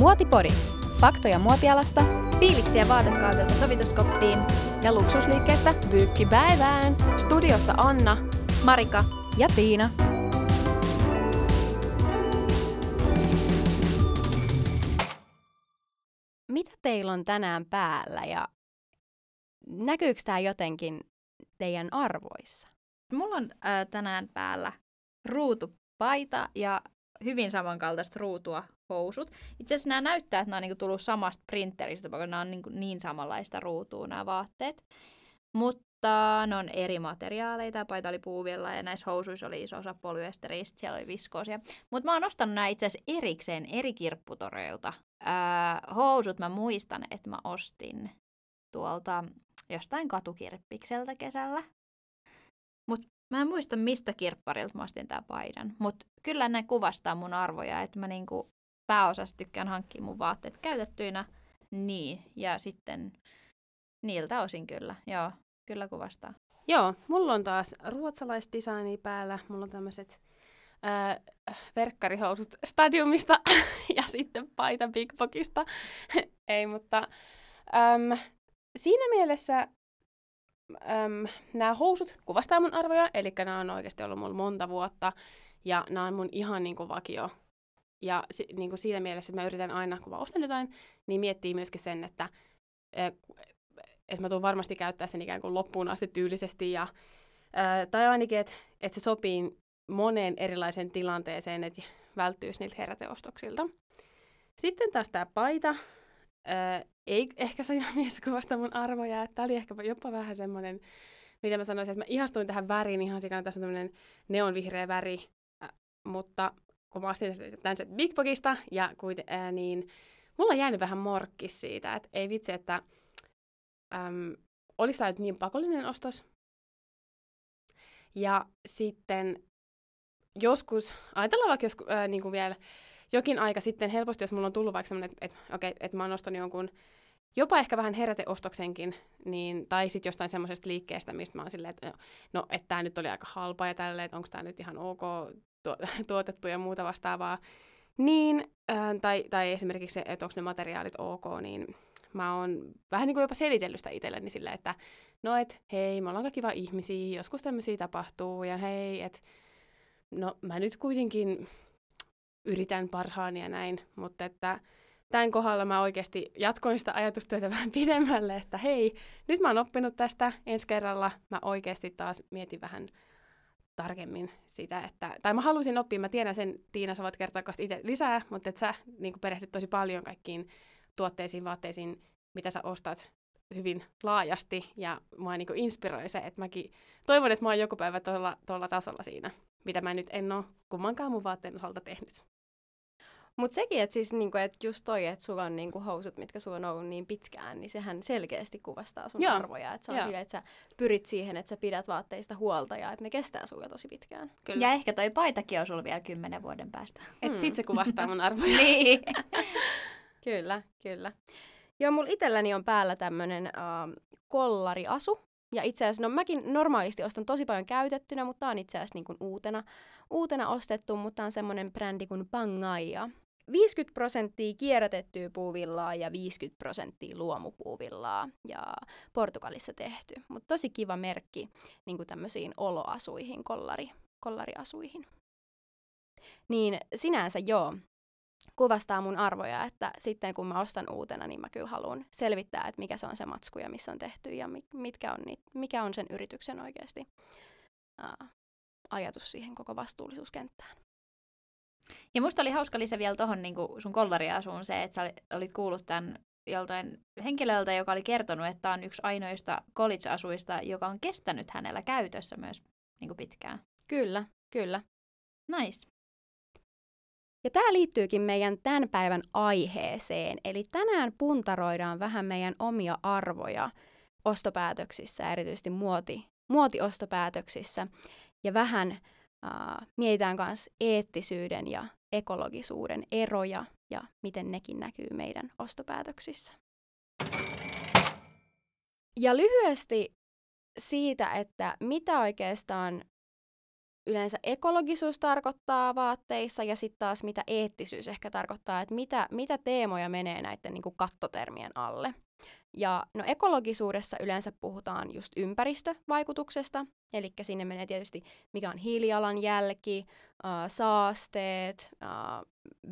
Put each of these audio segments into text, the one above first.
Muotipori. Faktoja muotialasta, Fiiliksiä vaatekaudelta sovituskoppiin ja luksusliikkeestä pyykkipäivään. Studiossa Anna, Marika. ja Tiina. Mitä teillä on tänään päällä ja näkyykö tämä jotenkin teidän arvoissa? Mulla on äh, tänään päällä ruutupaita ja hyvin samankaltaista ruutua housut. Itse asiassa nämä näyttää, että nämä on niinku tullut samasta printeristä, vaikka nämä on niinku niin samanlaista ruutua nämä vaatteet. Mutta ne on eri materiaaleita. Tämä paita oli puuvilla ja näissä housuissa oli iso osa polyesteristä, siellä oli viskoosia. Mutta mä oon ostanut nämä itse asiassa erikseen eri kirpputoreilta. Ää, housut mä muistan, että mä ostin tuolta jostain katukirppikseltä kesällä. Mutta mä en muista, mistä kirpparilta mä ostin tää paidan. Mutta kyllä ne kuvastaa mun arvoja, että mä niinku pääosassa tykkään hankkia mun vaatteet käytettyinä. Niin, ja sitten niiltä osin kyllä, joo, kyllä kuvastaa. Joo, mulla on taas ruotsalaisdesigni päällä. Mulla on tämmöiset äh, verkkarihousut Stadiumista ja sitten paita Big Boxista. Ei, mutta äm, siinä mielessä äm, nämä housut kuvastaa mun arvoja, eli nämä on oikeasti ollut mulla monta vuotta ja nämä on mun ihan niin kuin vakio. Ja si, niin kuin siinä mielessä mä yritän aina, kun mä ostan jotain, niin miettii myöskin sen, että että mä tuun varmasti käyttää sen ikään kuin loppuun asti tyylisesti. Ja, ää, tai ainakin, että et se sopii moneen erilaiseen tilanteeseen, että välttyisi niiltä heräteostoksilta. Sitten taas tämä paita. Ää, ei ehkä se mies kuvasta mun arvoja. Tämä oli ehkä jopa vähän semmoinen, mitä mä sanoisin, että mä ihastuin tähän väriin ihan sikana. Tässä on tämmöinen neonvihreä väri, mutta kun mä ostin tämän Big Bogista, ja kuiten, ää, niin mulla on jäänyt vähän morkkis siitä, että ei vitsi, että äm, olisi tämä nyt niin pakollinen ostos. Ja sitten joskus, ajatellaan vaikka joskus, äh, niin kuin vielä jokin aika sitten helposti, jos mulla on tullut vaikka sellainen, että et, okay, et mä oon ostanut jonkun jopa ehkä vähän heräteostoksenkin, niin, tai sitten jostain semmoisesta liikkeestä, mistä mä oon silleen, että no, että tämä nyt oli aika halpa ja tälleen, että onko tämä nyt ihan ok tuotettu ja muuta vastaavaa. Niin, äh, tai, tai esimerkiksi se, että onko ne materiaalit ok, niin mä oon vähän niin kuin jopa selitellyt sitä itselleni silleen, että no et hei, me ollaan vaan ihmisiä, joskus tämmöisiä tapahtuu ja hei, että no mä nyt kuitenkin yritän parhaani ja näin, mutta että tämän kohdalla mä oikeasti jatkoin sitä ajatustyötä vähän pidemmälle, että hei, nyt mä oon oppinut tästä ensi kerralla, mä oikeasti taas mietin vähän tarkemmin sitä, että, tai mä halusin oppia, mä tiedän sen, Tiina, sä voit kertoa kohta itse lisää, mutta että sä niin perehdyt tosi paljon kaikkiin tuotteisiin, vaatteisiin, mitä sä ostat hyvin laajasti ja mua niin inspiroi se, että mäkin toivon, että mä oon joku päivä tuolla, tuolla tasolla siinä, mitä mä nyt en ole kummankaan mun vaatteen osalta tehnyt. Mutta sekin, että siis niinku, et just toi, että sulla on niinku housut, mitkä sulla on ollut niin pitkään, niin sehän selkeästi kuvastaa sun Joo. arvoja. Että se on sille, että sä pyrit siihen, että sä pidät vaatteista huolta ja että ne kestää sulla tosi pitkään. Kyllä. Ja ehkä toi paitakin on sulla vielä kymmenen vuoden päästä. Et Hmm. sit se kuvastaa mun arvoja. niin. Kyllä, kyllä. Joo, mulla itselläni on päällä tämmönen äh, kollariasu. Ja itse asiassa, no mäkin normaalisti ostan tosi paljon käytettynä, mutta tää on itse asiassa niin kuin uutena, uutena ostettu, mutta tää on semmonen brändi kuin Pangaia. 50 prosenttia kierrätettyä puuvillaa ja 50 prosenttia luomupuuvillaa ja Portugalissa tehty. Mutta tosi kiva merkki niin tämmöisiin oloasuihin, kollari, kollariasuihin. Niin sinänsä joo, kuvastaa mun arvoja, että sitten kun mä ostan uutena, niin mä kyllä haluan selvittää, että mikä se on se matsku ja missä on tehty ja mitkä on niit, mikä on sen yrityksen oikeasti ää, ajatus siihen koko vastuullisuuskenttään. Ja musta oli hauska lisä vielä tuohon niin sun kollariasuun se, että sä olit kuullut tämän joltain henkilöltä, joka oli kertonut, että tämä on yksi ainoista college-asuista, joka on kestänyt hänellä käytössä myös niin pitkään. Kyllä, kyllä. Nice. Ja tämä liittyykin meidän tämän päivän aiheeseen. Eli tänään puntaroidaan vähän meidän omia arvoja ostopäätöksissä, erityisesti muoti, muotiostopäätöksissä. Ja vähän äh, mietitään myös eettisyyden ja ekologisuuden eroja ja miten nekin näkyy meidän ostopäätöksissä. Ja lyhyesti siitä, että mitä oikeastaan yleensä ekologisuus tarkoittaa vaatteissa ja sitten taas mitä eettisyys ehkä tarkoittaa, että mitä, mitä teemoja menee näiden niin kattotermien alle. Ja no ekologisuudessa yleensä puhutaan just ympäristövaikutuksesta, eli sinne menee tietysti mikä on hiilijalanjälki, äh, saasteet äh,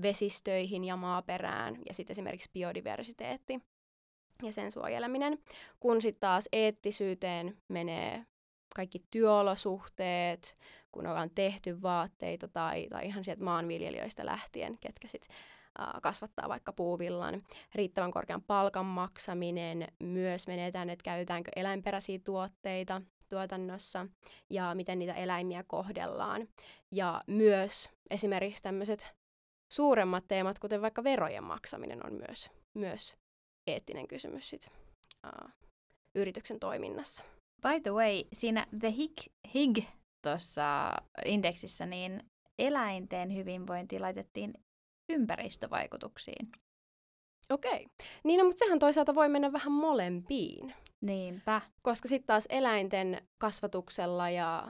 vesistöihin ja maaperään ja sitten esimerkiksi biodiversiteetti ja sen suojeleminen. Kun sitten taas eettisyyteen menee kaikki työolosuhteet, kun ollaan tehty vaatteita tai, tai ihan sieltä maanviljelijöistä lähtien, ketkä sitten kasvattaa vaikka puuvillan, riittävän korkean palkan maksaminen, myös menee tänne, että käytetäänkö eläinperäisiä tuotteita tuotannossa ja miten niitä eläimiä kohdellaan. Ja myös esimerkiksi tämmöiset suuremmat teemat, kuten vaikka verojen maksaminen, on myös, myös eettinen kysymys sit, uh, yrityksen toiminnassa. By the way, siinä The Hig, Hig tuossa indeksissä, niin eläinten hyvinvointi laitettiin ympäristövaikutuksiin. Okei. Niin, no, mutta sehän toisaalta voi mennä vähän molempiin. Niinpä. Koska sitten taas eläinten kasvatuksella ja,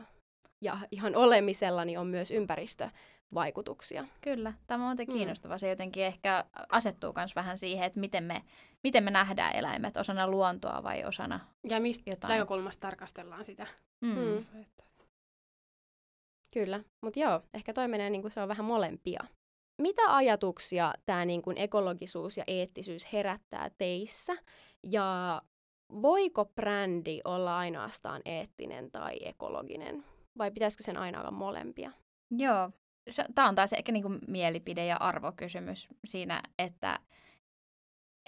ja ihan olemisella niin on myös ympäristövaikutuksia. Kyllä, tämä on muuten mm. kiinnostavaa. Mm. Se jotenkin ehkä asettuu myös vähän siihen, että miten me, miten me nähdään eläimet osana luontoa vai osana Ja mistä jotain. näkökulmasta tarkastellaan sitä. Mm. Mm. Kyllä, mutta joo, ehkä toi menee niin kuin se on vähän molempia mitä ajatuksia tämä niin kuin ekologisuus ja eettisyys herättää teissä? Ja voiko brändi olla ainoastaan eettinen tai ekologinen? Vai pitäisikö sen aina olla molempia? Joo, tämä on taas ehkä niin kuin mielipide- ja arvokysymys siinä, että,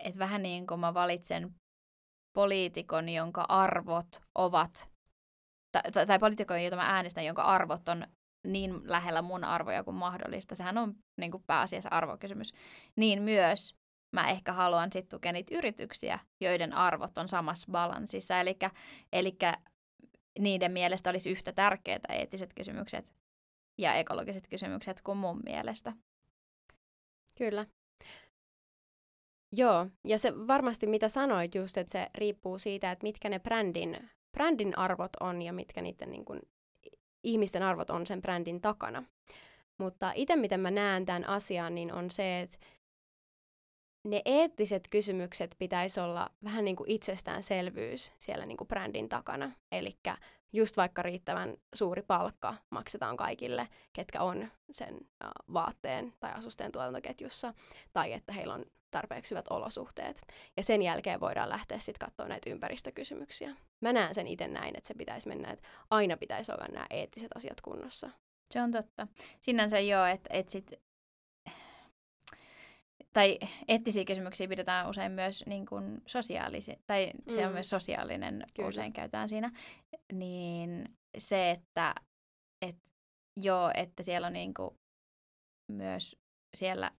että vähän niin kuin mä valitsen poliitikon, jonka arvot ovat, tai, tai poliitikon, jota mä äänestän, jonka arvot on niin lähellä mun arvoja kuin mahdollista. Sehän on niin kuin pääasiassa arvokysymys. Niin myös mä ehkä haluan sitten tukea niitä yrityksiä, joiden arvot on samassa balanssissa. Eli niiden mielestä olisi yhtä tärkeitä eettiset kysymykset ja ekologiset kysymykset kuin mun mielestä. Kyllä. Joo, ja se varmasti mitä sanoit just, että se riippuu siitä, että mitkä ne brändin, brändin arvot on ja mitkä niiden niin kuin ihmisten arvot on sen brändin takana. Mutta itse miten mä näen tämän asian, niin on se, että ne eettiset kysymykset pitäisi olla vähän niin kuin itsestäänselvyys siellä niin kuin brändin takana. Eli just vaikka riittävän suuri palkka maksetaan kaikille, ketkä on sen vaatteen tai asusteen tuotantoketjussa, tai että heillä on tarpeeksi hyvät olosuhteet. Ja sen jälkeen voidaan lähteä sitten katsoa näitä ympäristökysymyksiä. Mä näen sen itse näin, että se pitäisi mennä, että aina pitäisi olla nämä eettiset asiat kunnossa. Se on totta. Sinänsä joo, että et sit, tai eettisiä kysymyksiä pidetään usein myös niin kuin sosiaalisia, tai se mm. on myös sosiaalinen, Kyllä. usein käytetään siinä, niin se, että et, joo, että siellä on niin kuin myös siellä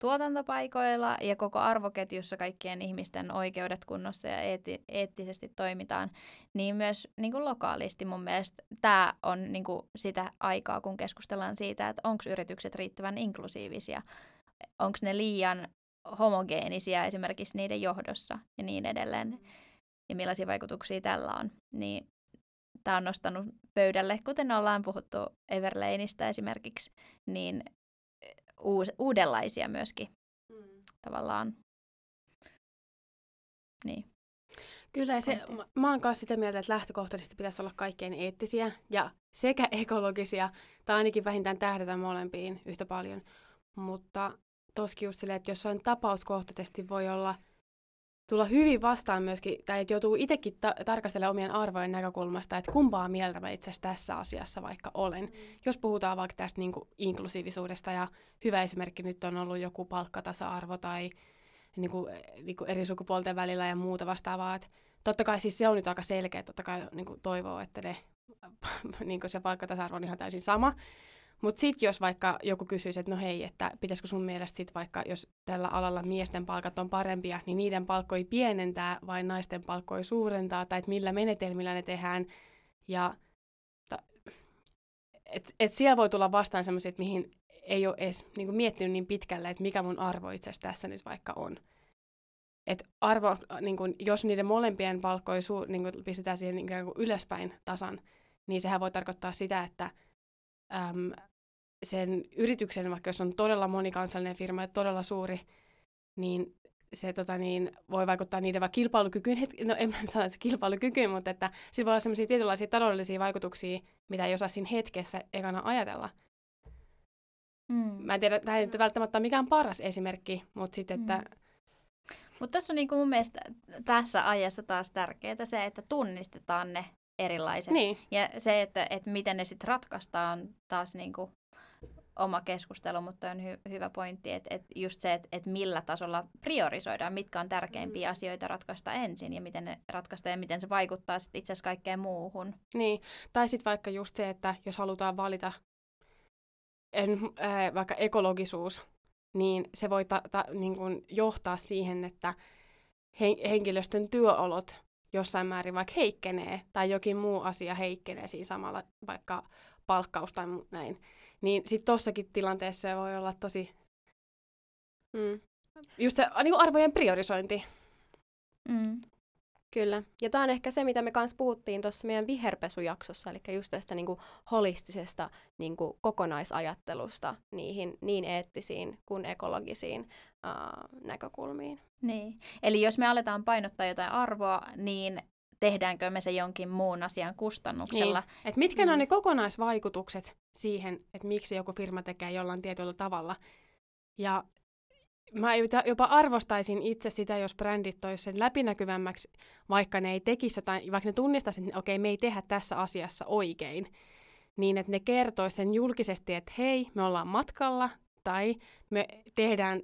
tuotantopaikoilla ja koko arvoketjussa kaikkien ihmisten oikeudet kunnossa ja eetti, eettisesti toimitaan, niin myös niin kuin lokaalisti mun mielestä tämä on niin kuin sitä aikaa, kun keskustellaan siitä, että onko yritykset riittävän inklusiivisia, onko ne liian homogeenisia esimerkiksi niiden johdossa ja niin edelleen, ja millaisia vaikutuksia tällä on, niin tämä on nostanut pöydälle, kuten ollaan puhuttu Everlaneista esimerkiksi, niin uus, uudenlaisia myöskin mm. tavallaan. Niin. Kyllä, se, mä, mä oon kanssa sitä mieltä, että lähtökohtaisesti pitäisi olla kaikkein eettisiä ja sekä ekologisia, tai ainakin vähintään tähdätä molempiin yhtä paljon. Mutta toskin just silleen, että jossain tapauskohtaisesti voi olla – tulla hyvin vastaan myöskin, tai että joutuu itsekin ta- tarkastelemaan omien arvojen näkökulmasta, että kumpaa mieltä mä itse asiassa tässä asiassa vaikka olen. Mm. Jos puhutaan vaikka tästä niin kuin inklusiivisuudesta, ja hyvä esimerkki nyt on ollut joku palkkatasa-arvo tai niin kuin, niin kuin eri sukupuolten välillä ja muuta vastaavaa. Että totta kai siis se on nyt aika selkeä, totta kai niin kuin toivoo, että ne, niin kuin se palkkatasa-arvo on ihan täysin sama, mutta sitten jos vaikka joku kysyisi, että no hei, että pitäisikö sun mielestä sitten vaikka, jos tällä alalla miesten palkat on parempia, niin niiden palkkoi pienentää vai naisten palkkoi suurentaa, tai että millä menetelmillä ne tehdään. Ja et, et siellä voi tulla vastaan semmoiset, mihin ei ole edes niin miettinyt niin pitkälle, että mikä mun arvo itse asiassa tässä nyt vaikka on. Et arvo, niin kun, jos niiden molempien palkkoi su, niin pistetään siihen niin ylöspäin tasan, niin sehän voi tarkoittaa sitä, että äm, sen yrityksen, vaikka jos on todella monikansallinen firma ja todella suuri, niin se tota, niin, voi vaikuttaa niiden vaikka kilpailukykyyn, het- no en sano, että kilpailukykyyn, mutta että sillä voi olla sellaisia tietynlaisia taloudellisia vaikutuksia, mitä ei osaa siinä hetkessä ekana ajatella. Mm. Mä en tiedä, tämä ei nyt välttämättä ole mikään paras esimerkki, mutta sitten, että Mm. Mutta tässä on niinku mun mielestä tässä ajassa taas tärkeää se, että tunnistetaan ne erilaiset. niin, Ja se, että, että miten ne sitten ratkaistaan, taas niinku oma keskustelu, mutta on hy- hyvä pointti, että, että just se, että, että millä tasolla priorisoidaan, mitkä on tärkeimpiä Mm. asioita ratkaista ensin ja miten ne ratkaistaan ja miten se vaikuttaa sitten itse asiassa kaikkeen muuhun. niin. Tai sitten vaikka just se, että jos halutaan valita en, äh, vaikka ekologisuus, niin se voi ta- ta- niin kuin johtaa siihen, että hen- henkilöstön työolot jossain määrin vaikka heikkenee tai jokin muu asia heikkenee siinä samalla, vaikka palkkaus tai näin. Niin sitten tossakin tilanteessa se voi olla tosi... Mm. Just se niin kuin arvojen priorisointi. Mm. Kyllä. Ja tämä on ehkä se, mitä me kanssa puhuttiin tuossa meidän viherpesujaksossa, eli just tästä niinku holistisesta niinku kokonaisajattelusta niihin niin eettisiin kuin ekologisiin uh, näkökulmiin. Niin. Eli jos me aletaan painottaa jotain arvoa, niin tehdäänkö me se jonkin muun asian kustannuksella? Niin. Et mitkä ne on Mm. ne kokonaisvaikutukset siihen, että miksi joku firma tekee jollain tietyllä tavalla. Ja mä jopa- arvostaisin itse sitä, jos brändit tois sen läpinäkyvämmäksi, vaikka ne ei tekisi jotain, vaikka ne tunnistaisi, että okei, me ei tehdä tässä asiassa oikein, niin että ne kertois sen julkisesti, että hei, me ollaan matkalla, tai me tehdään,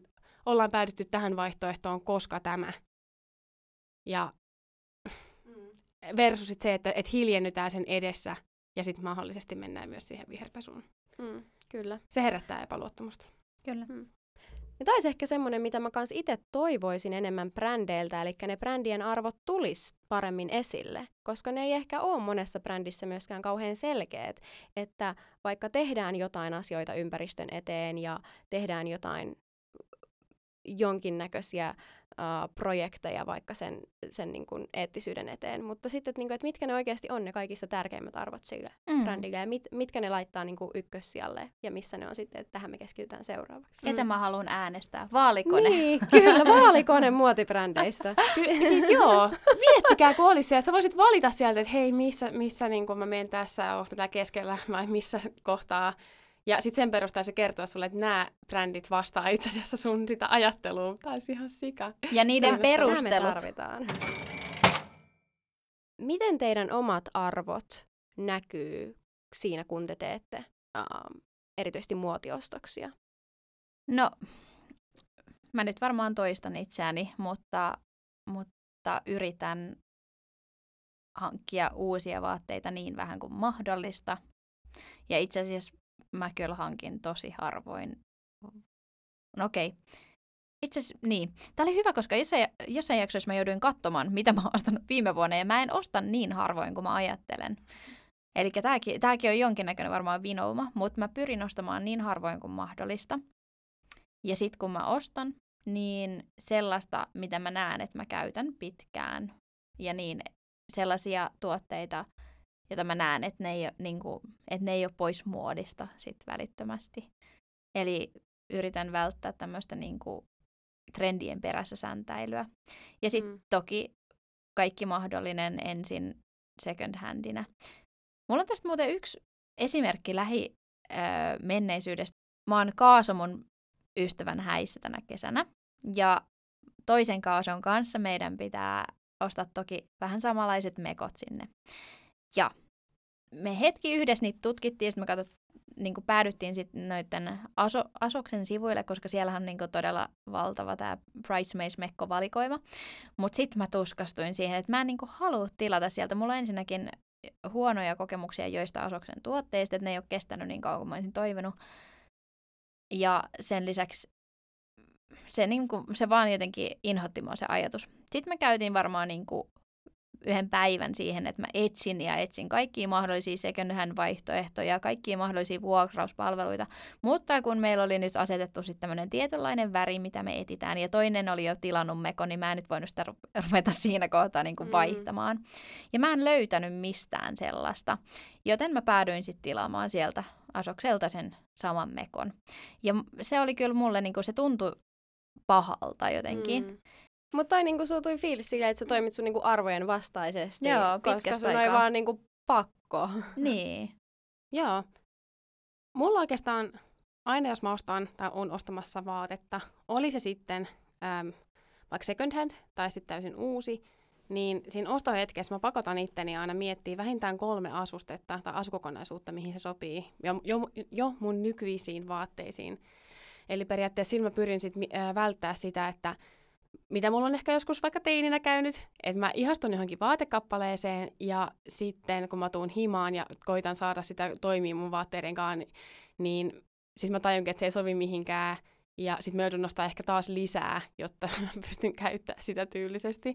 ollaan päädytty tähän vaihtoehtoon, koska tämä. Ja versus sit se, että, että hiljennytään sen edessä ja sitten mahdollisesti mennään myös siihen viherpesuun. Mm, kyllä. Se herättää epäluottamusta. Kyllä. Ja taisi ehkä semmoinen, mitä mä kans itse toivoisin enemmän brändeiltä, eli ne brändien arvot tulis paremmin esille, koska ne ei ehkä ole monessa brändissä myöskään kauhean selkeät, että vaikka tehdään jotain asioita ympäristön eteen ja tehdään jotain jonkinnäköisiä uh, projekteja vaikka sen, sen niin kuin eettisyyden eteen, mutta sitten, että, niin kuin, että mitkä ne oikeasti on ne kaikista tärkeimmät arvot sille Mm. brändille ja mit, mitkä ne laittaa niin kuin ykkössijalle ja missä ne on sitten, että tähän me keskitytään seuraavaksi. Ketä mä haluan äänestää? Vaalikone. Niin, kyllä, vaalikone muotibrändeistä. Ky- siis joo, miettikää kun olisi siellä, että sä voisit valita sieltä, että hei, missä, missä niin kun mä menen tässä, onko mä keskellä vai missä kohtaa. Ja sitten sen perusteella se kertoo sulle, että nämä brändit vastaa itse asiassa sun sitä ajattelua. Tämä olisi ihan sika. Ja niiden Tämä me perustelut. tarvitaan. Miten teidän omat arvot näkyy siinä, kun te teette uh, erityisesti muotiostoksia? No, mä nyt varmaan toistan itseäni, mutta, mutta yritän hankkia uusia vaatteita niin vähän kuin mahdollista. Ja itse asiassa mä kyllä hankin tosi harvoin. No okei. Itse asiassa niin. Tämä oli hyvä, koska jossain, jossain jaksossa mä jouduin katsomaan, mitä mä oon ostanut viime vuonna, ja mä en osta niin harvoin kuin mä ajattelen. Eli tämäkin, tämäkin on jonkinnäköinen varmaan vinouma, mutta mä pyrin ostamaan niin harvoin kuin mahdollista. Ja sitten kun mä ostan, niin sellaista, mitä mä näen, että mä käytän pitkään. Ja niin sellaisia tuotteita, joita mä näen, että ne ei ole, niin kuin, että ne ei ole pois muodista sit välittömästi. Eli yritän välttää tämmöistä niin kuin, trendien perässä säntäilyä. Ja sitten Mm. toki kaikki mahdollinen ensin second handina. Mulla on tästä muuten yksi esimerkki lähi ö, menneisyydestä. Mä oon Kaasomon ystävän häissä tänä kesänä. Ja toisen Kaason kanssa meidän pitää ostaa toki vähän samanlaiset mekot sinne. Ja me hetki yhdessä niitä tutkittiin, sitten me katsot, niin päädyttiin sitten noiden Aso, Asoksen sivuille, koska siellä on niin todella valtava tämä Price Maze Mekko-valikoima. Mutta sitten mä tuskastuin siihen, että mä en niin halua tilata sieltä. Mulla on ensinnäkin huonoja kokemuksia joista Asoksen tuotteista, että ne ei ole kestänyt niin kauan kuin mä olisin toivonut. Ja sen lisäksi se, niin kuin, se vaan jotenkin inhotti mua se ajatus. Sitten me käytiin varmaan niin kuin yhden päivän siihen, että mä etsin ja etsin kaikkia mahdollisia second hand vaihtoehtoja, kaikkia mahdollisia vuokrauspalveluita. Mutta kun meillä oli nyt asetettu sitten tämmöinen tietynlainen väri, mitä me etitään, ja toinen oli jo tilannut meko, niin mä en nyt voinut sitä ru- ruveta siinä kohtaa niin kuin Mm. vaihtamaan. Ja mä en löytänyt mistään sellaista, joten mä päädyin sitten tilaamaan sieltä Asokselta sen saman mekon. Ja se oli kyllä mulle, niinku, se tuntui pahalta jotenkin. Mm. Mutta toi niinku sulla tuli fiilis silleen, että sä toimit sun niinku arvojen vastaisesti. Joo, koska sun ei vaan niinku pakko. Niin. Joo. Mulla oikeastaan aina jos mä ostan tai on ostamassa vaatetta, oli se sitten äm, vaikka second hand tai sitten täysin uusi, niin siinä ostohetkessä mä pakotan itteni aina miettiä vähintään kolme asustetta tai asukokonaisuutta, mihin se sopii jo, jo, jo mun nykyisiin vaatteisiin. Eli periaatteessa silmä pyrin sit, äh, välttää sitä, että mitä mulla on ehkä joskus vaikka teininä käynyt, että mä ihastun johonkin vaatekappaleeseen ja sitten kun mä tuun himaan ja koitan saada sitä toimia mun vaatteiden kanssa, niin siis mä tajunkin, että se ei sovi mihinkään ja sitten mä joudun nostaa ehkä taas lisää, jotta pystyn käyttämään sitä tyylisesti.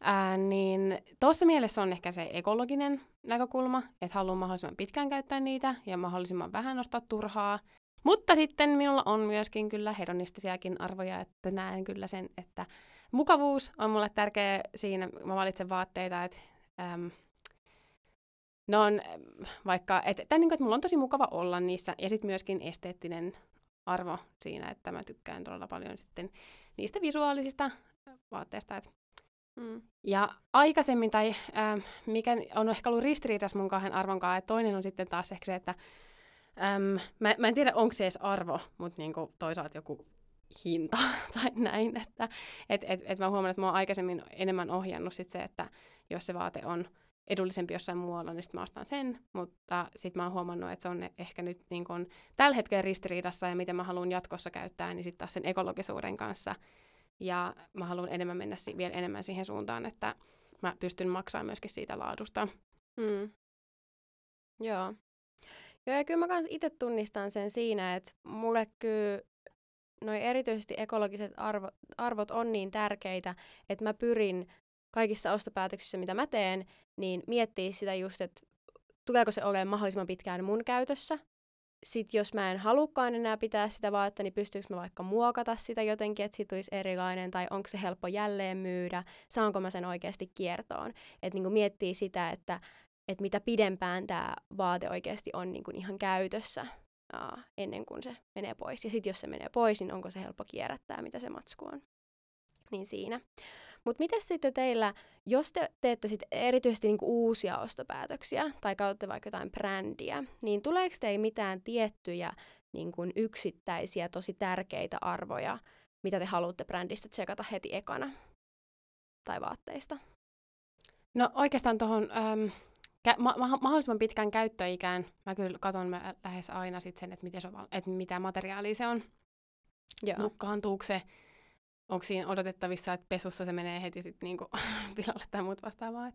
Ää, niin tuossa mielessä on ehkä se ekologinen näkökulma, että haluan mahdollisimman pitkään käyttää niitä ja mahdollisimman vähän nostaa turhaa. Mutta sitten minulla on myöskin kyllä hedonistisiakin arvoja, että näen kyllä sen, että mukavuus on mulle tärkeä siinä, mä valitsen vaatteita, että äm, ne on vaikka, että, että, niin kuin, että mulla on tosi mukava olla niissä ja sitten myöskin esteettinen arvo siinä, että mä tykkään todella paljon sitten niistä visuaalisista vaatteista. Että Mm. Ja aikaisemmin, tai äh, mikä on ehkä ollut ristiriidassa mun kahden arvon kanssa, että toinen on sitten taas ehkä se, että äm, mä, mä en tiedä, onko se edes arvo, mutta niinku toisaalta joku hinta tai näin. Että et, et, et mä huomaan, että mä oon aikaisemmin enemmän ohjannut sit se, että jos se vaate on edullisempi jossain muualla, niin sitten mä ostan sen, mutta sitten mä oon huomannut, että se on ehkä nyt niin kun, tällä hetkellä ristiriidassa ja miten mä haluan jatkossa käyttää, niin sitten taas sen ekologisuuden kanssa. Ja mä haluan enemmän mennä si- vielä enemmän siihen suuntaan, että mä pystyn maksamaan myöskin siitä laadusta. Mm. Joo. Joo, ja kyllä mä kans itse tunnistan sen siinä, että mulle kyllä noi erityisesti ekologiset arvo, arvot on niin tärkeitä, että mä pyrin kaikissa ostopäätöksissä, mitä mä teen, niin miettiä sitä just, että tuleeko se olemaan mahdollisimman pitkään mun käytössä. Sitten jos mä en halukkaan enää pitää sitä vaatetta, niin pystyykö mä vaikka muokata sitä jotenkin, että siitä olisi erilainen, tai onko se helppo jälleen myydä, saanko mä sen oikeasti kiertoon. Että niin miettii sitä, että, että mitä pidempään tämä vaate oikeasti on niin kuin ihan käytössä aa, ennen kuin se menee pois. Ja sitten jos se menee pois, niin onko se helppo kierrättää, mitä se matsku on. Niin siinä. Mutta miten sitten teillä, jos te teette sit erityisesti niinku uusia ostopäätöksiä tai käytätte vaikka jotain brändiä, niin tuleeko teille mitään tiettyjä niinku yksittäisiä, tosi tärkeitä arvoja, mitä te haluatte brändistä tsekata heti ekana tai vaatteista? No oikeastaan tuohon kä- ma- ma- mahdollisimman pitkän käyttöikään, mä kyllä katon mä lähes aina sit sen, että, miten se on, että mitä materiaalia se on. Joo. Nukkaantuuko se onko siinä odotettavissa, että pesussa se menee heti sit niinku pilalle tai muut vastaavaa.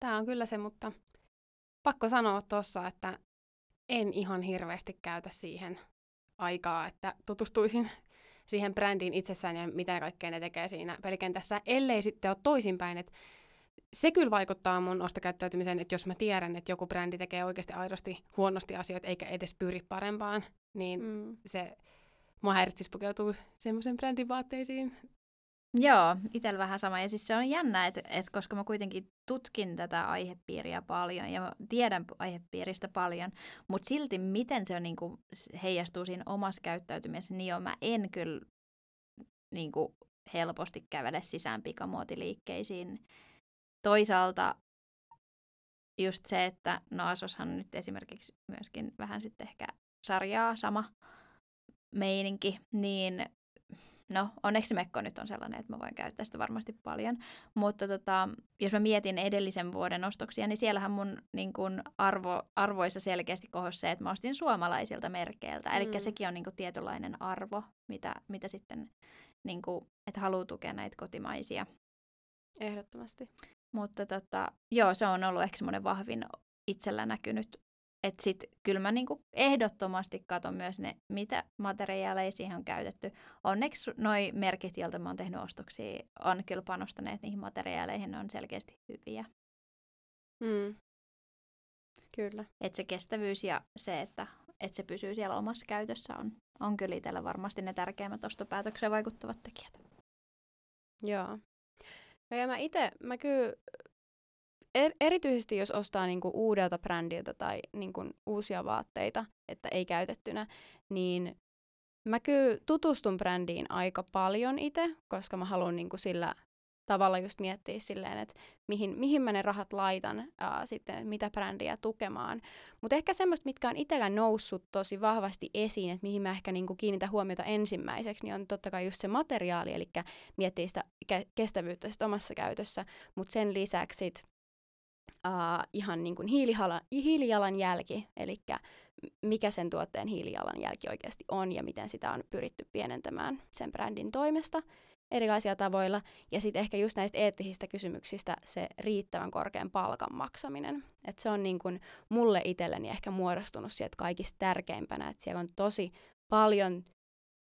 Tämä on kyllä se, mutta pakko sanoa tuossa, että en ihan hirveästi käytä siihen aikaa, että tutustuisin siihen brändiin itsessään ja mitä kaikkea ne tekee siinä pelikentässä, ellei sitten ole toisinpäin, että se kyllä vaikuttaa mun ostokäyttäytymiseen, että jos mä tiedän, että joku brändi tekee oikeasti aidosti huonosti asioita eikä edes pyri parempaan, niin mm. se mua häiritsisi pukeutua semmoisen brändin vaatteisiin. Joo, itsellä vähän sama. Ja siis se on jännä, että, että koska mä kuitenkin tutkin tätä aihepiiriä paljon ja tiedän aihepiiristä paljon, mutta silti miten se on, niin kuin, heijastuu siinä omassa käyttäytymisessä, niin joo, mä en kyllä niin kuin, helposti kävele sisään pikamuotiliikkeisiin. Toisaalta just se, että no Asoshan nyt esimerkiksi myöskin vähän sitten ehkä sarjaa sama meininki, niin no onneksi Mekko nyt on sellainen, että mä voin käyttää sitä varmasti paljon. Mutta tota, jos mä mietin edellisen vuoden ostoksia, niin siellähän mun niin kun arvo, arvoissa selkeästi kohosi se, että mä ostin suomalaisilta merkeiltä. Eli mm. sekin on niin kun, tietynlainen arvo, mitä, mitä sitten, niin kun, että haluaa tukea näitä kotimaisia. Ehdottomasti. Mutta tota, joo, se on ollut ehkä semmoinen vahvin itsellä näkynyt että sitten kyllä mä niinku ehdottomasti katon myös ne, mitä materiaaleja siihen on käytetty. Onneksi noi merkit, joilta mä oon tehnyt ostoksia, on kyllä panostaneet niihin materiaaleihin, ne on selkeästi hyviä. Mm. Kyllä. Et se kestävyys ja se, että, että se pysyy siellä omassa käytössä, on, on kyllä itsellä varmasti ne tärkeimmät ostopäätökseen vaikuttavat tekijät. Joo. No ja mä itse, mä kyllä er, erityisesti jos ostaa niinku uudelta brändiltä tai niinku uusia vaatteita, että ei käytettynä, niin mä kyllä tutustun brändiin aika paljon itse, koska mä haluan niinku sillä tavalla just miettiä silleen, että mihin, mihin mä ne rahat laitan ää, sitten, että mitä brändiä tukemaan. Mutta ehkä semmoista, mitkä on itsellä noussut tosi vahvasti esiin, että mihin mä ehkä niinku kiinnitän huomiota ensimmäiseksi, niin on totta kai just se materiaali, eli miettiä sitä ke- kestävyyttä sit omassa käytössä, mutta sen lisäksi sit, ää, ihan niin kuin hiilihala, hiilijalanjälki, eli mikä sen tuotteen hiilijalanjälki oikeasti on ja miten sitä on pyritty pienentämään sen brändin toimesta erilaisilla tavoilla. Ja sitten ehkä just näistä eettisistä kysymyksistä se riittävän korkean palkan maksaminen. Et se on niin kun mulle itselleni ehkä muodostunut sieltä kaikista tärkeimpänä, että siellä on tosi paljon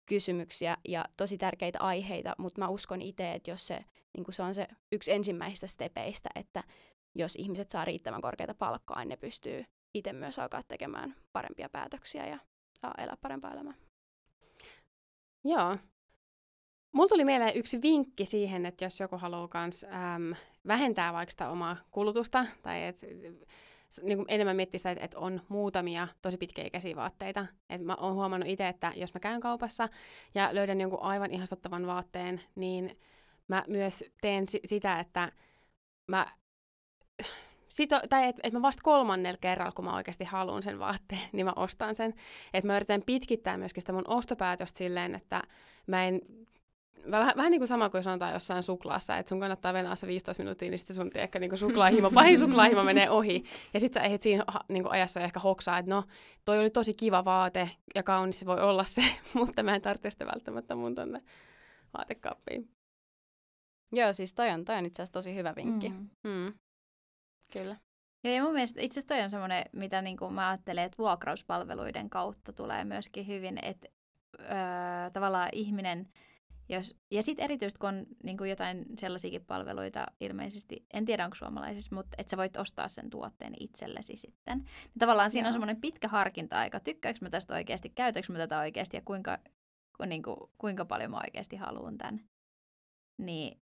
kysymyksiä ja tosi tärkeitä aiheita, mutta mä uskon itse, että jos se, niin se on se yksi ensimmäistä stepeistä, että jos ihmiset saa riittävän korkeita palkkaa, niin ne pystyy itse myös alkaa tekemään parempia päätöksiä ja elää parempaa elämää. Joo, Mulla tuli mieleen yksi vinkki siihen, että jos joku haluaa äm, vähentää vaikka sitä omaa kulutusta, tai et, niin kuin enemmän miettiä sitä, että, että on muutamia tosi pitkäikäisiä vaatteita. Et mä oon huomannut itse, että jos mä käyn kaupassa ja löydän jonkun aivan ihastuttavan vaatteen, niin mä myös teen si- sitä, että mä Sito, tai että et mä vasta kolmannella kerralla, kun mä oikeasti haluan sen vaatteen, niin mä ostan sen. Että mä yritän pitkittää myöskin sitä mun ostopäätöstä silleen, että mä en vähän, vähän niin kuin sama kuin sanotaan jossain suklaassa, että sun kannattaa venää se 15 minuuttia, niin sitten sun ehkä niin suklaahimo, pahin suklaahimo menee ohi. Ja sitten sä ehdit siinä niin kuin ajassa ehkä hoksaa, että no, toi oli tosi kiva vaate ja kaunis se voi olla se, mutta mä en tarvitse sitä välttämättä mun tonne vaatekappiin. Joo, siis toi on, toi on itse asiassa tosi hyvä vinkki. Mm. Mm. Kyllä. Joo, ja mun mielestä itse asiassa toi on semmoinen, mitä niin kuin mä ajattelen, että vuokrauspalveluiden kautta tulee myöskin hyvin, että öö, tavallaan ihminen – jos, ja sitten erityisesti, kun on niin kuin jotain sellaisiakin palveluita ilmeisesti, en tiedä onko suomalaisissa, mutta että sä voit ostaa sen tuotteen itsellesi sitten. Niin tavallaan siinä Joo. on semmoinen pitkä harkinta-aika, tykkääkö mä tästä oikeasti, käytäkö mä tätä oikeasti ja kuinka, niin kuin, kuinka paljon mä oikeasti haluan tämän. Niin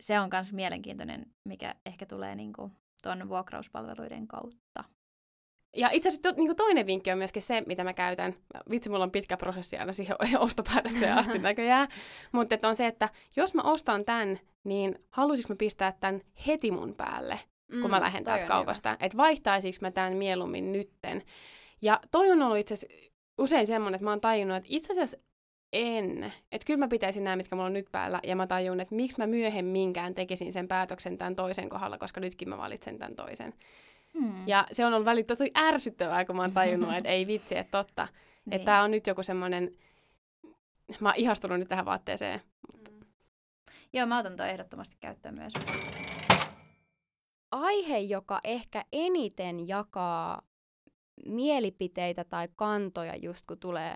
se on myös mielenkiintoinen, mikä ehkä tulee niin kuin tuon vuokrauspalveluiden kautta. Ja itse asiassa to, niin toinen vinkki on myöskin se, mitä mä käytän. Vitsi, mulla on pitkä prosessi aina siihen ostopäätökseen asti näköjään. Mutta on se, että jos mä ostan tämän, niin haluaisinko mä pistää tämän heti mun päälle, kun mm, mä lähden täältä kaupasta. Että vaihtaisinko mä tämän mieluummin nytten. Ja toi on ollut itse asiassa usein semmoinen, että mä oon tajunnut, että itse asiassa en. Että kyllä mä pitäisin nämä, mitkä mulla on nyt päällä, ja mä tajun, että miksi mä myöhemminkään tekisin sen päätöksen tämän toisen kohdalla, koska nytkin mä valitsen tämän toisen. Hmm. Ja se on ollut välillä tosi ärsyttävää, kun mä oon tajunnut, että ei vitsi, että totta. niin. Että tää on nyt joku semmoinen, mä oon ihastunut nyt tähän vaatteeseen. Hmm. Joo, mä otan toi ehdottomasti käyttöön myös. Aihe, joka ehkä eniten jakaa mielipiteitä tai kantoja just kun tulee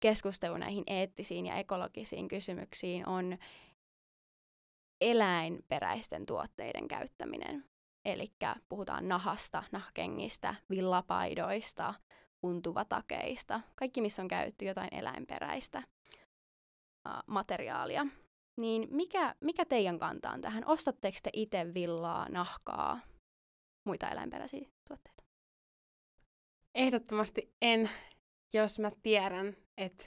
keskustelu näihin eettisiin ja ekologisiin kysymyksiin, on eläinperäisten tuotteiden käyttäminen. Eli puhutaan nahasta, nahkengistä, villapaidoista, untuvatakeista, kaikki missä on käytetty jotain eläinperäistä uh, materiaalia. Niin mikä, mikä teidän kanta on tähän? Ostatteko te itse villaa, nahkaa, muita eläinperäisiä tuotteita? Ehdottomasti en, jos mä tiedän, että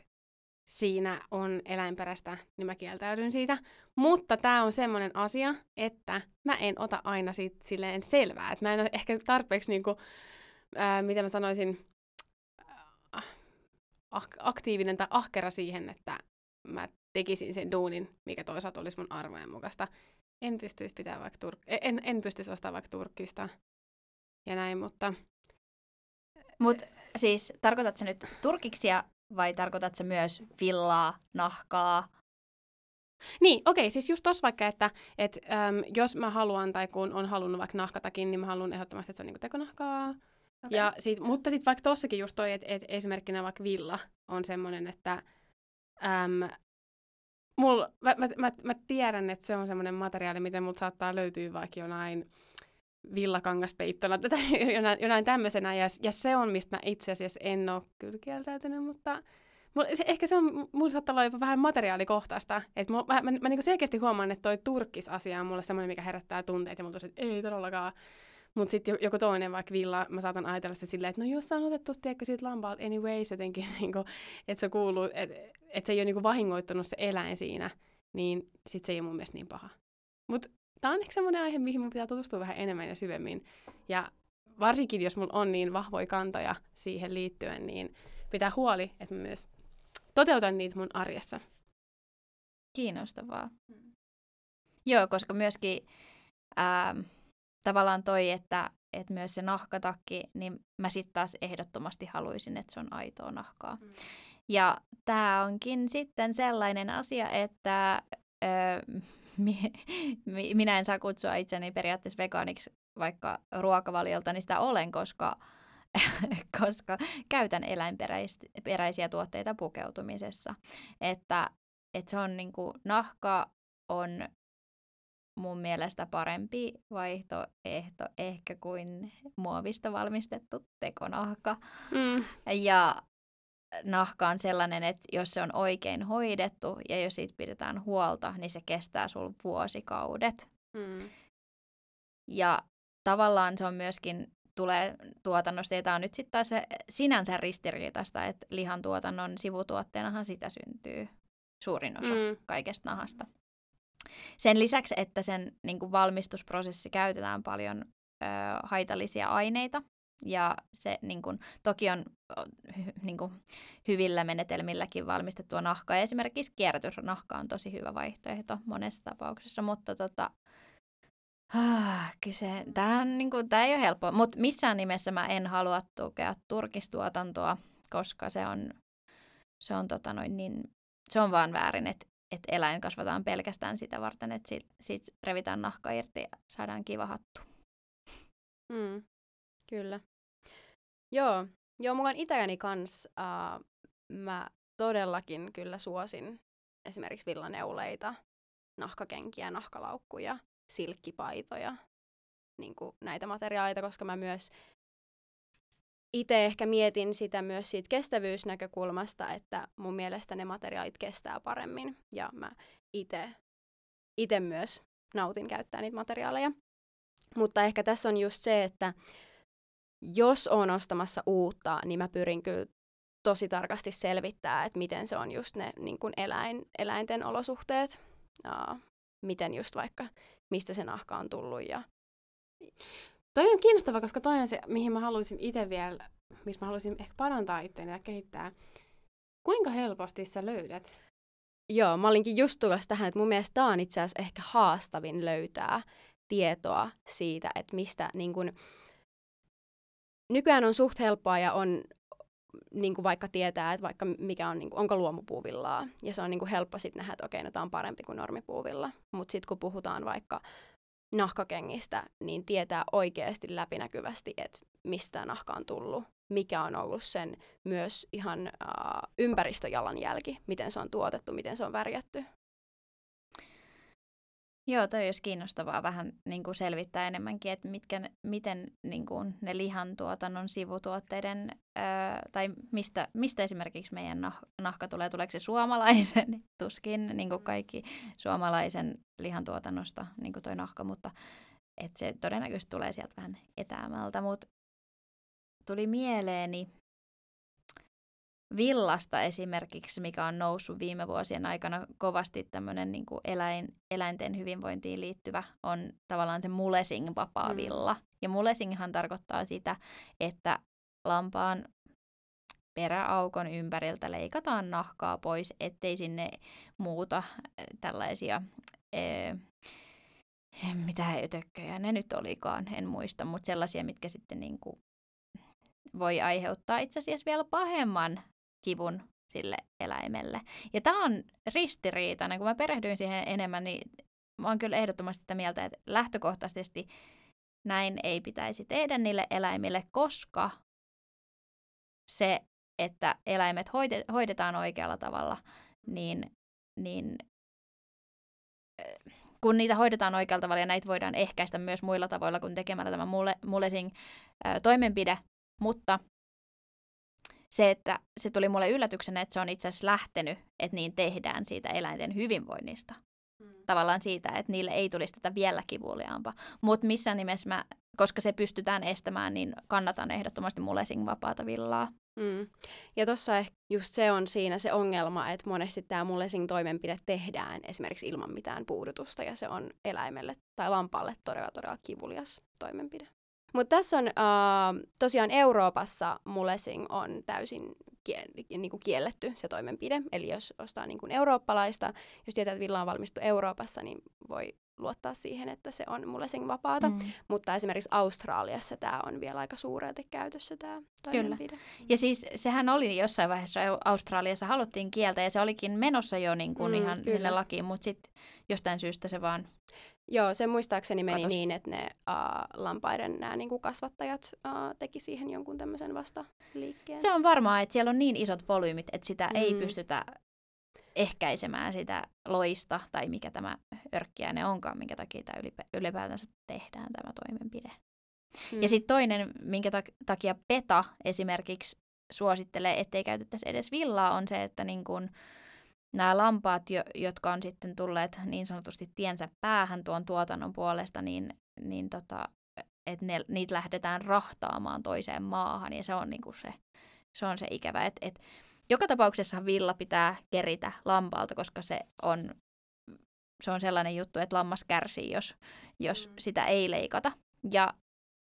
siinä on eläinperäistä, niin mä kieltäydyn siitä. Mutta tämä on semmoinen asia, että mä en ota aina siitä silleen selvää. Että mä en ole ehkä tarpeeksi, niinku, ää, mitä mä sanoisin, äh, aktiivinen tai ahkera siihen, että mä tekisin sen duunin, mikä toisaalta olisi mun arvojen mukaista. En pystyisi pitää vaikka tur- e-, en, en pystyisi ostamaan vaikka turkista ja näin, mutta... Mut siis tarkoitatko nyt turkiksia vai tarkoitatko myös villaa, nahkaa? Niin, okei, siis just tossa vaikka, että et, äm, jos mä haluan tai kun on halunnut vaikka nahkatakin, niin mä haluan ehdottomasti, että se on niinku tekonahkaa. Okay. Ja sit, mutta sitten vaikka tossakin just toi, että et esimerkkinä vaikka villa on semmoinen, että äm, mul, mä, mä, mä, mä tiedän, että se on semmoinen materiaali, miten mut saattaa löytyä vaikka jonain villakangaspeittona tai jonain, jonain tämmöisenä. Ja, ja se on, mistä mä itse asiassa en ole kyllä kieltäytynyt, mutta mulla, se, ehkä se on, mulla saattaa olla jopa vähän materiaalikohtaista. Että mä, mä, mä, mä niin selkeästi huomaan, että toi turkkisasia on mulle semmoinen, mikä herättää tunteita ja mulla tosi, että ei todellakaan. Mutta sitten joku toinen, vaikka villa, mä saatan ajatella se silleen, että no jos on otettu, tiedätkö, siitä lampaalta anyways jotenkin, niinku, että se kuuluu, että et se ei ole niinku vahingoittunut se eläin siinä, niin sitten se ei ole mun mielestä niin paha. Mutta tämä on ehkä semmoinen aihe, mihin mun pitää tutustua vähän enemmän ja syvemmin. Ja varsinkin, jos mulla on niin vahvoja kantoja siihen liittyen, niin pitää huoli, että mä myös toteutan niitä mun arjessa. Kiinnostavaa. Mm. Joo, koska myöskin ää, tavallaan toi, että, että myös se nahkatakki, niin mä sitten taas ehdottomasti haluaisin, että se on aitoa nahkaa. Mm. Ja tämä onkin sitten sellainen asia, että minä en saa kutsua itseni periaatteessa vegaaniksi, vaikka ruokavaliolta niin sitä olen, koska, koska käytän eläinperäisiä tuotteita pukeutumisessa. Että, että se on niin kuin, nahka on mun mielestä parempi vaihtoehto ehkä kuin muovista valmistettu tekonahka. Mm. Ja nahka on sellainen, että jos se on oikein hoidettu ja jos siitä pidetään huolta, niin se kestää sul vuosikaudet. Mm. Ja tavallaan se on myöskin tulee tuotannosta, ja tämä on nyt sitten taas sinänsä ristiriitaista, että lihan tuotannon sivutuotteenahan sitä syntyy suurin osa mm. kaikesta nahasta. Sen lisäksi, että sen niin kuin valmistusprosessi käytetään paljon ö, haitallisia aineita, ja se niin kuin, toki on niin kuin, hyvillä menetelmilläkin valmistettua nahkaa. Esimerkiksi kierrätysnahka on tosi hyvä vaihtoehto monessa tapauksessa, mutta tota, ah, kyse, tämä, on, niin kuin, tämä ei ole helppoa. Mutta missään nimessä mä en halua tukea turkistuotantoa, koska se on, se on, tota noin, niin, se on vaan väärin, että että eläin kasvataan pelkästään sitä varten, että siitä, siitä revitään nahka irti ja saadaan kiva hattu. Mm, kyllä. Joo, joo mukaan itäni kanssa uh, mä todellakin kyllä suosin esimerkiksi villaneuleita, nahkakenkiä, nahkalaukkuja, silkkipaitoja, niin kuin näitä materiaaleita, koska mä myös itse ehkä mietin sitä myös siitä kestävyysnäkökulmasta, että mun mielestä ne materiaalit kestää paremmin ja mä itse myös nautin käyttää niitä materiaaleja. Mutta ehkä tässä on just se, että jos on ostamassa uutta, niin mä pyrin kyllä tosi tarkasti selvittää, että miten se on just ne niin kuin eläin, eläinten olosuhteet, uh, miten just vaikka, mistä se nahka on tullut ja Toi on kiinnostava, koska toi on se, mihin mä haluaisin itse vielä, missä mä haluaisin ehkä parantaa itseäni ja kehittää. Kuinka helposti sä löydät? Joo, mä olinkin just tulossa tähän, että mun mielestä tää on itse asiassa ehkä haastavin löytää tietoa siitä, että mistä niin kun, nykyään on suht helppoa ja on niin kuin vaikka tietää, että vaikka mikä on, niin kuin, onko luomupuuvillaa. Ja se on niin kuin helppo sitten nähdä, että okei, no tämä on parempi kuin normipuuvilla. Mutta sitten kun puhutaan vaikka nahkakengistä, niin tietää oikeasti läpinäkyvästi, että mistä nahka on tullut, mikä on ollut sen myös ihan äh, ympäristöjalanjälki, miten se on tuotettu, miten se on värjätty. Joo, toi olisi kiinnostavaa vähän niin kuin selvittää enemmänkin, että mitkä, miten niin kuin ne lihantuotannon sivutuotteiden, öö, tai mistä, mistä esimerkiksi meidän nah, nahka tulee, tuleeko se suomalaisen, tuskin niin kuin kaikki suomalaisen lihantuotannosta, niin kuin toi nahka, mutta että se todennäköisesti tulee sieltä vähän etäämältä, mutta tuli mieleeni villasta esimerkiksi, mikä on noussut viime vuosien aikana kovasti tämmöinen niin kuin eläin, eläinten hyvinvointiin liittyvä, on tavallaan se mulesing vapaa mm. villa. Ja mulesinghan tarkoittaa sitä, että lampaan peräaukon ympäriltä leikataan nahkaa pois, ettei sinne muuta tällaisia, ee, mitä ötökköjä ne nyt olikaan, en muista, mutta sellaisia, mitkä sitten niin kuin voi aiheuttaa itse asiassa vielä pahemman kivun sille eläimelle. Ja tämä on ristiriitainen. Kun mä perehdyin siihen enemmän, niin mä oon kyllä ehdottomasti sitä mieltä, että lähtökohtaisesti näin ei pitäisi tehdä niille eläimille, koska se, että eläimet hoidetaan oikealla tavalla, niin, niin kun niitä hoidetaan oikealla tavalla ja näitä voidaan ehkäistä myös muilla tavoilla kuin tekemällä tämä mulesing toimenpide, mutta se, että se tuli mulle yllätyksenä, että se on itse asiassa lähtenyt, että niin tehdään siitä eläinten hyvinvoinnista. Mm. tavallaan siitä, että niille ei tulisi tätä vielä kivuliaampaa. Mutta missään nimessä mä, koska se pystytään estämään, niin kannatan ehdottomasti mulesing vapaata villaa. Mm. Ja tuossa ehkä just se on siinä se ongelma, että monesti tämä mulesing toimenpide tehdään esimerkiksi ilman mitään puudutusta ja se on eläimelle tai lampaalle todella todella kivulias toimenpide. Mutta tässä on uh, tosiaan Euroopassa mulesing on täysin kie- niinku kielletty se toimenpide. Eli jos ostaa niinku eurooppalaista, jos tietää, että villa on valmistu Euroopassa, niin voi luottaa siihen, että se on mulesing vapaata. Mm. Mutta esimerkiksi Australiassa tämä on vielä aika suurelti käytössä tämä toimenpide. Kyllä. Ja siis sehän oli jossain vaiheessa Australiassa haluttiin kieltä ja se olikin menossa jo niin kuin mm, ihan kyllä. lakiin, mutta sitten jostain syystä se vaan Joo, se muistaakseni meni Katos. niin, että ne uh, lampaiden nämä niinku kasvattajat uh, teki siihen jonkun tämmöisen vasta liikkeen. Se on varmaa, että siellä on niin isot volyymit, että sitä mm. ei pystytä ehkäisemään sitä loista tai mikä tämä örkkiäinen onkaan, minkä takia tämä ylipäätänsä tehdään tämä toimenpide. Mm. Ja sitten toinen, minkä takia PETA esimerkiksi suosittelee, ettei käytettäisi edes villaa, on se, että niin kun, nämä lampaat, jo, jotka on sitten tulleet niin sanotusti tiensä päähän tuon tuotannon puolesta, niin, niin tota, että ne, niitä lähdetään rahtaamaan toiseen maahan ja se on, niinku se, se, on se ikävä. Et, et, joka tapauksessa villa pitää keritä lampaalta, koska se on, se on sellainen juttu, että lammas kärsii, jos, jos mm. sitä ei leikata. Ja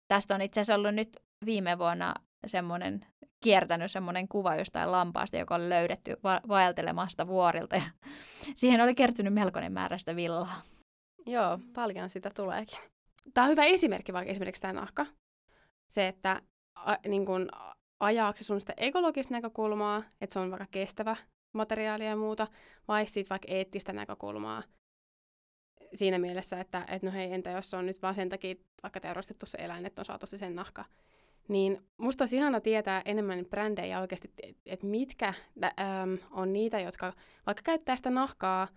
tästä on itse asiassa ollut nyt viime vuonna semmoinen kiertänyt semmoinen kuva jostain lampaasta, joka oli löydetty va- vaeltelemasta vuorilta. Ja siihen oli kertynyt melkoinen määrä sitä villaa. Joo, paljon sitä tuleekin. Tämä on hyvä esimerkki, vaikka esimerkiksi tämä nahka. Se, että a, niin kun, ajaako sun sitä ekologista näkökulmaa, että se on vaikka kestävä materiaali ja muuta, vai sitten vaikka eettistä näkökulmaa siinä mielessä, että et no hei, entä jos se on nyt vaan sen takia vaikka teurastettu se eläin, että on saatu se sen nahka niin musta olisi ihana tietää enemmän brändejä oikeasti, että et mitkä äm, on niitä, jotka vaikka käyttää sitä nahkaa,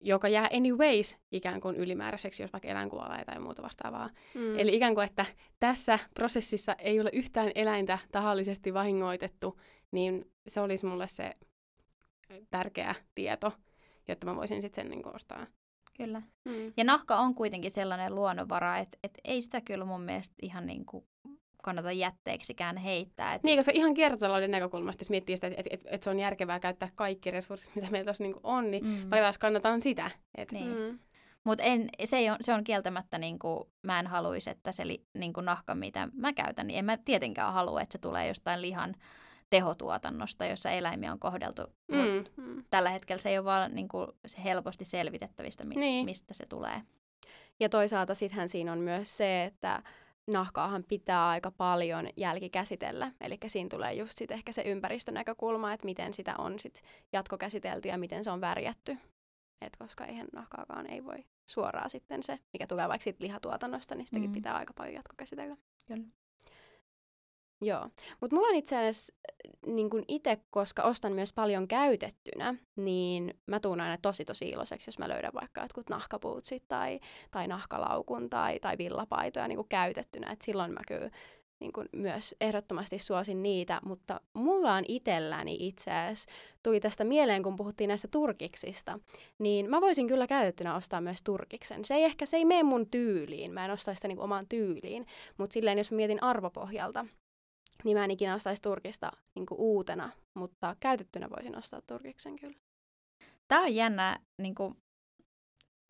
joka jää anyways ikään kuin ylimääräiseksi, jos vaikka eläin kuolee tai muuta vastaavaa. Mm. Eli ikään kuin, että tässä prosessissa ei ole yhtään eläintä tahallisesti vahingoitettu, niin se olisi mulle se tärkeä tieto, jotta mä voisin sitten sen niin ostaa. Kyllä. Mm. Ja nahka on kuitenkin sellainen luonnonvara, että, että ei sitä kyllä mun mielestä ihan niin kuin kannata jätteeksikään heittää. Et... Niin, koska ihan kiertotalouden näkökulmasta, jos miettii sitä, että et, et, et se on järkevää käyttää kaikki resurssit, mitä meillä tuossa niinku on, niin mm. vaikka taas kannataan sitä. Et... Niin. Mm. Mutta se, on, se on kieltämättä, niin kuin, mä en haluaisi, että se li, niin kuin nahka, mitä mä käytän, niin en mä tietenkään halua, että se tulee jostain lihan tehotuotannosta, jossa eläimiä on kohdeltu. Mm. mm. Tällä hetkellä se ei ole vaan niin kuin, se helposti selvitettävistä, mi- niin. mistä se tulee. Ja toisaalta sittenhän siinä on myös se, että nahkaahan pitää aika paljon jälkikäsitellä. Eli siinä tulee just sit ehkä se ympäristönäkökulma, että miten sitä on sit jatkokäsitelty ja miten se on värjätty. Et koska eihän nahkaakaan ei voi suoraan sitten se, mikä tulee vaikka lihatuotannosta, niin sitäkin mm. pitää aika paljon jatkokäsitellä. Kyllä. Joo, mutta mulla on itse asiassa niin itse, koska ostan myös paljon käytettynä, niin mä tuun aina tosi tosi iloiseksi, jos mä löydän vaikka jotkut nahkapuutsit tai, tai nahkalaukun tai, tai villapaitoja niin käytettynä. Et silloin mä kyllä niin kuin myös ehdottomasti suosin niitä, mutta mulla on itselläni itse asiassa, tuli tästä mieleen, kun puhuttiin näistä turkiksista, niin mä voisin kyllä käytettynä ostaa myös turkiksen. Se ei ehkä, se ei mene mun tyyliin, mä en osta sitä niin kuin omaan tyyliin, mutta silleen jos mä mietin arvopohjalta, niin mä en ikinä ostaisi turkista niin uutena, mutta käytettynä voisin ostaa turkiksen kyllä. Tämä on jännä, niin kuin,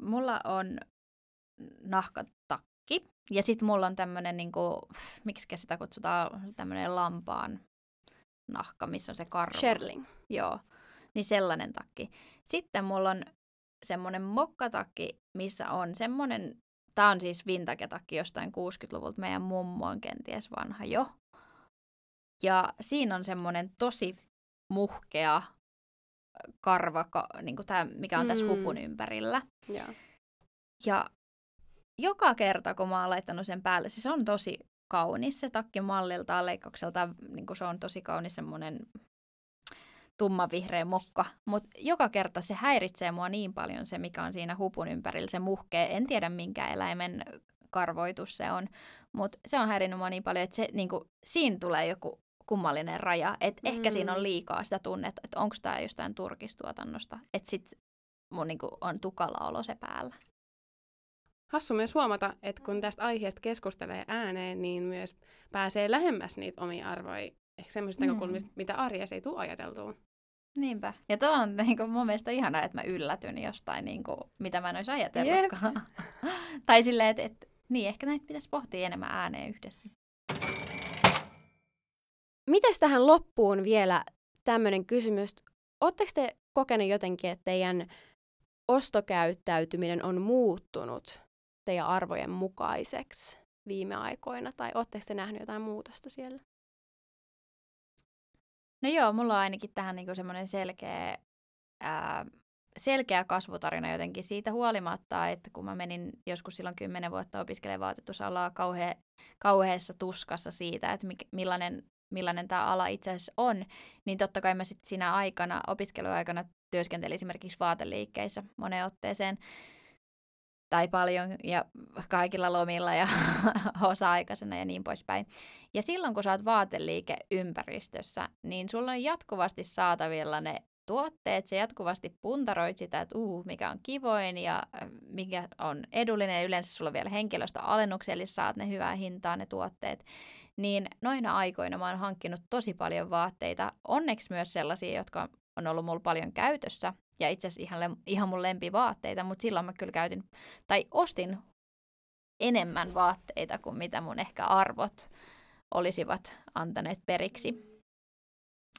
mulla on nahkatakki ja sitten mulla on tämmöinen, niin miksi sitä kutsutaan, tämmöinen lampaan nahka, missä on se karva. Sherling. Joo, niin sellainen takki. Sitten mulla on semmoinen mokkatakki, missä on semmoinen, tämä on siis vintage-takki jostain 60-luvulta, meidän mummo on kenties vanha jo, ja siinä on semmoinen tosi muhkea karva, niin kuin tämä, mikä on tässä mm. hupun ympärillä. Ja. ja joka kerta, kun mä oon laittanut sen päälle, siis se on tosi kaunis se takki malliltaan, leikkaukselta, niin kuin se on tosi kaunis semmoinen tummanvihreä mokka, mutta joka kerta se häiritsee mua niin paljon se, mikä on siinä hupun ympärillä, se muhkee. En tiedä, minkä eläimen karvoitus se on, mutta se on häirinnyt mua niin paljon, että se, niin kuin, siinä tulee joku kummallinen raja. Että mm. ehkä siinä on mm. liikaa sitä tunnetta, että onko tämä jostain turkistuotannosta. Että sit mun niin kuin, on tukala olo se päällä. Hassu myös huomata, että kun tästä aiheesta keskustelee ääneen, niin myös pääsee lähemmäs niitä omia arvoja. Ehkä semmoisista mm. näkökulmista, mitä arjessa ei tule ajateltua. Niinpä. Ja tuo on niin kuin, mun mielestä ihanaa, että mä yllätyn jostain, niin kuin, mitä mä en olisi ajatellutkaan. tai silleen, että, että niin, ehkä näitä pitäisi pohtia enemmän ääneen yhdessä. Mites tähän loppuun vielä tämmöinen kysymys. Oletteko te kokenut jotenkin, että teidän ostokäyttäytyminen on muuttunut teidän arvojen mukaiseksi viime aikoina? Tai oletteko te nähnyt jotain muutosta siellä? No joo, mulla on ainakin tähän niinku semmoinen selkeä, selkeä kasvutarina jotenkin siitä huolimatta, että kun mä menin joskus silloin kymmenen vuotta opiskelemaan vaatetusalaa kauhe, kauheassa tuskassa siitä, että millainen, millainen tämä ala itse asiassa on, niin totta kai mä sitten siinä aikana, opiskeluaikana työskentelin esimerkiksi vaateliikkeissä moneen otteeseen tai paljon ja kaikilla lomilla ja osa-aikaisena ja niin poispäin. Ja silloin, kun sä oot vaateliikeympäristössä, niin sulla on jatkuvasti saatavilla ne tuotteet, se jatkuvasti puntaroit sitä, että uh, mikä on kivoin ja äh, mikä on edullinen, ja yleensä sulla on vielä henkilöstöalennuksia, eli saat ne hyvää hintaa ne tuotteet. Niin noina aikoina mä oon hankkinut tosi paljon vaatteita, onneksi myös sellaisia, jotka on ollut mulla paljon käytössä, ja itse asiassa ihan, ihan mun lempivaatteita, mutta silloin mä kyllä käytin, tai ostin enemmän vaatteita kuin mitä mun ehkä arvot olisivat antaneet periksi.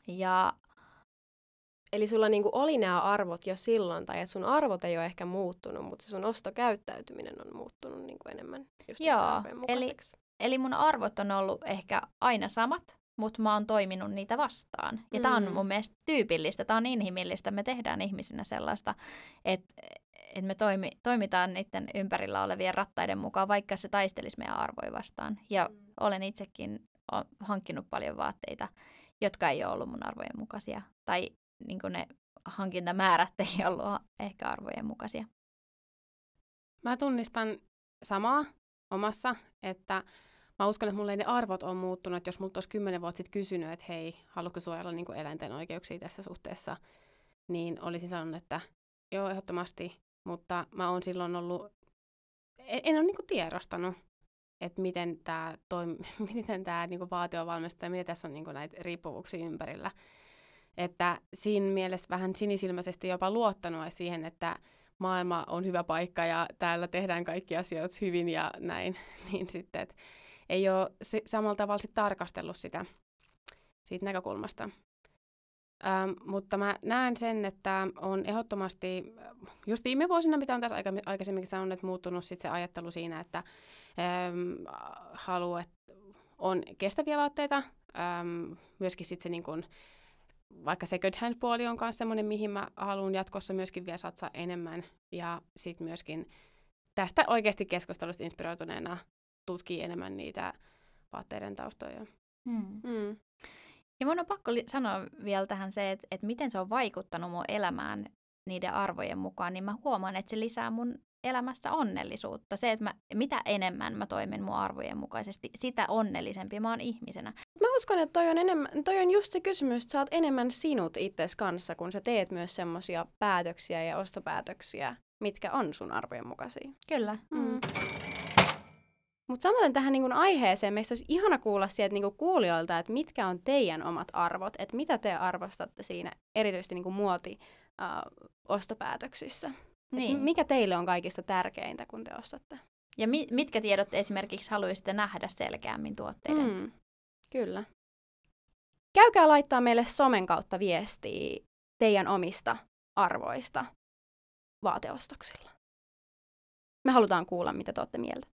Ja Eli sulla niinku oli nämä arvot jo silloin, tai että sun arvot ei ole ehkä muuttunut, mutta sun ostokäyttäytyminen on muuttunut niinku enemmän just Joo, eli, eli mun arvot on ollut ehkä aina samat, mutta mä oon toiminut niitä vastaan. Ja mm. tämä on mun mielestä tyypillistä, tämä on inhimillistä. Me tehdään ihmisinä sellaista, että et me toimi, toimitaan niiden ympärillä olevien rattaiden mukaan, vaikka se taistelisi meidän arvoja vastaan. Ja mm. olen itsekin hankkinut paljon vaatteita, jotka ei ole ollut mun arvojen mukaisia. Tai niin ne hankintamäärät ei ollut ehkä arvojen mukaisia. Mä tunnistan samaa omassa, että mä uskon, että mulle ei ne arvot on muuttunut. Että jos multa olisi kymmenen vuotta sitten kysynyt, että hei, haluatko suojella niin kuin eläinten oikeuksia tässä suhteessa, niin olisin sanonut, että joo, ehdottomasti. Mutta mä oon silloin ollut, en, en ole niin kuin tiedostanut, että miten tämä toimi, miten tämä niin vaate on valmistettu ja miten tässä on niin kuin näitä riippuvuuksia ympärillä. Että siinä mielessä vähän sinisilmäisesti jopa luottanut siihen, että maailma on hyvä paikka ja täällä tehdään kaikki asiat hyvin ja näin, niin sitten, että ei ole samalla tavalla sit tarkastellut sitä siitä näkökulmasta. Ähm, mutta mä näen sen, että on ehdottomasti, just viime vuosina, mitä on tässä aikaisemminkin sanonut, että muuttunut sit se ajattelu siinä, että ähm, haluaa, että on kestäviä vaatteita, ähm, myöskin sitten se niin kun, vaikka second hand puoli on myös semmoinen, mihin mä haluan jatkossa myöskin vielä satsaa enemmän. Ja sitten myöskin tästä oikeasti keskustelusta inspiroituneena tutkii enemmän niitä vaatteiden taustoja. Hmm. Hmm. Ja mun on pakko li- sanoa vielä tähän se, että, että miten se on vaikuttanut mun elämään niiden arvojen mukaan, niin mä huomaan, että se lisää mun elämässä onnellisuutta. Se, että mä, mitä enemmän mä toimin mun arvojen mukaisesti, sitä onnellisempi mä oon ihmisenä. Mä uskon, että toi on, enemmän, toi on just se kysymys, että sä oot enemmän sinut itses kanssa, kun sä teet myös semmosia päätöksiä ja ostopäätöksiä, mitkä on sun arvojen mukaisia. Kyllä. Mm. Mm. Mutta samaten tähän niin aiheeseen meistä olisi ihana kuulla sieltä niin kuulijoilta, että mitkä on teidän omat arvot, että mitä te arvostatte siinä erityisesti niin muoti-ostopäätöksissä. Niin. mikä teille on kaikista tärkeintä, kun te ostatte? Ja mi- mitkä tiedot esimerkiksi haluaisitte nähdä selkeämmin tuotteiden? Mm, kyllä. Käykää laittaa meille somen kautta viestiä teidän omista arvoista vaateostoksilla. Me halutaan kuulla, mitä te olette mieltä.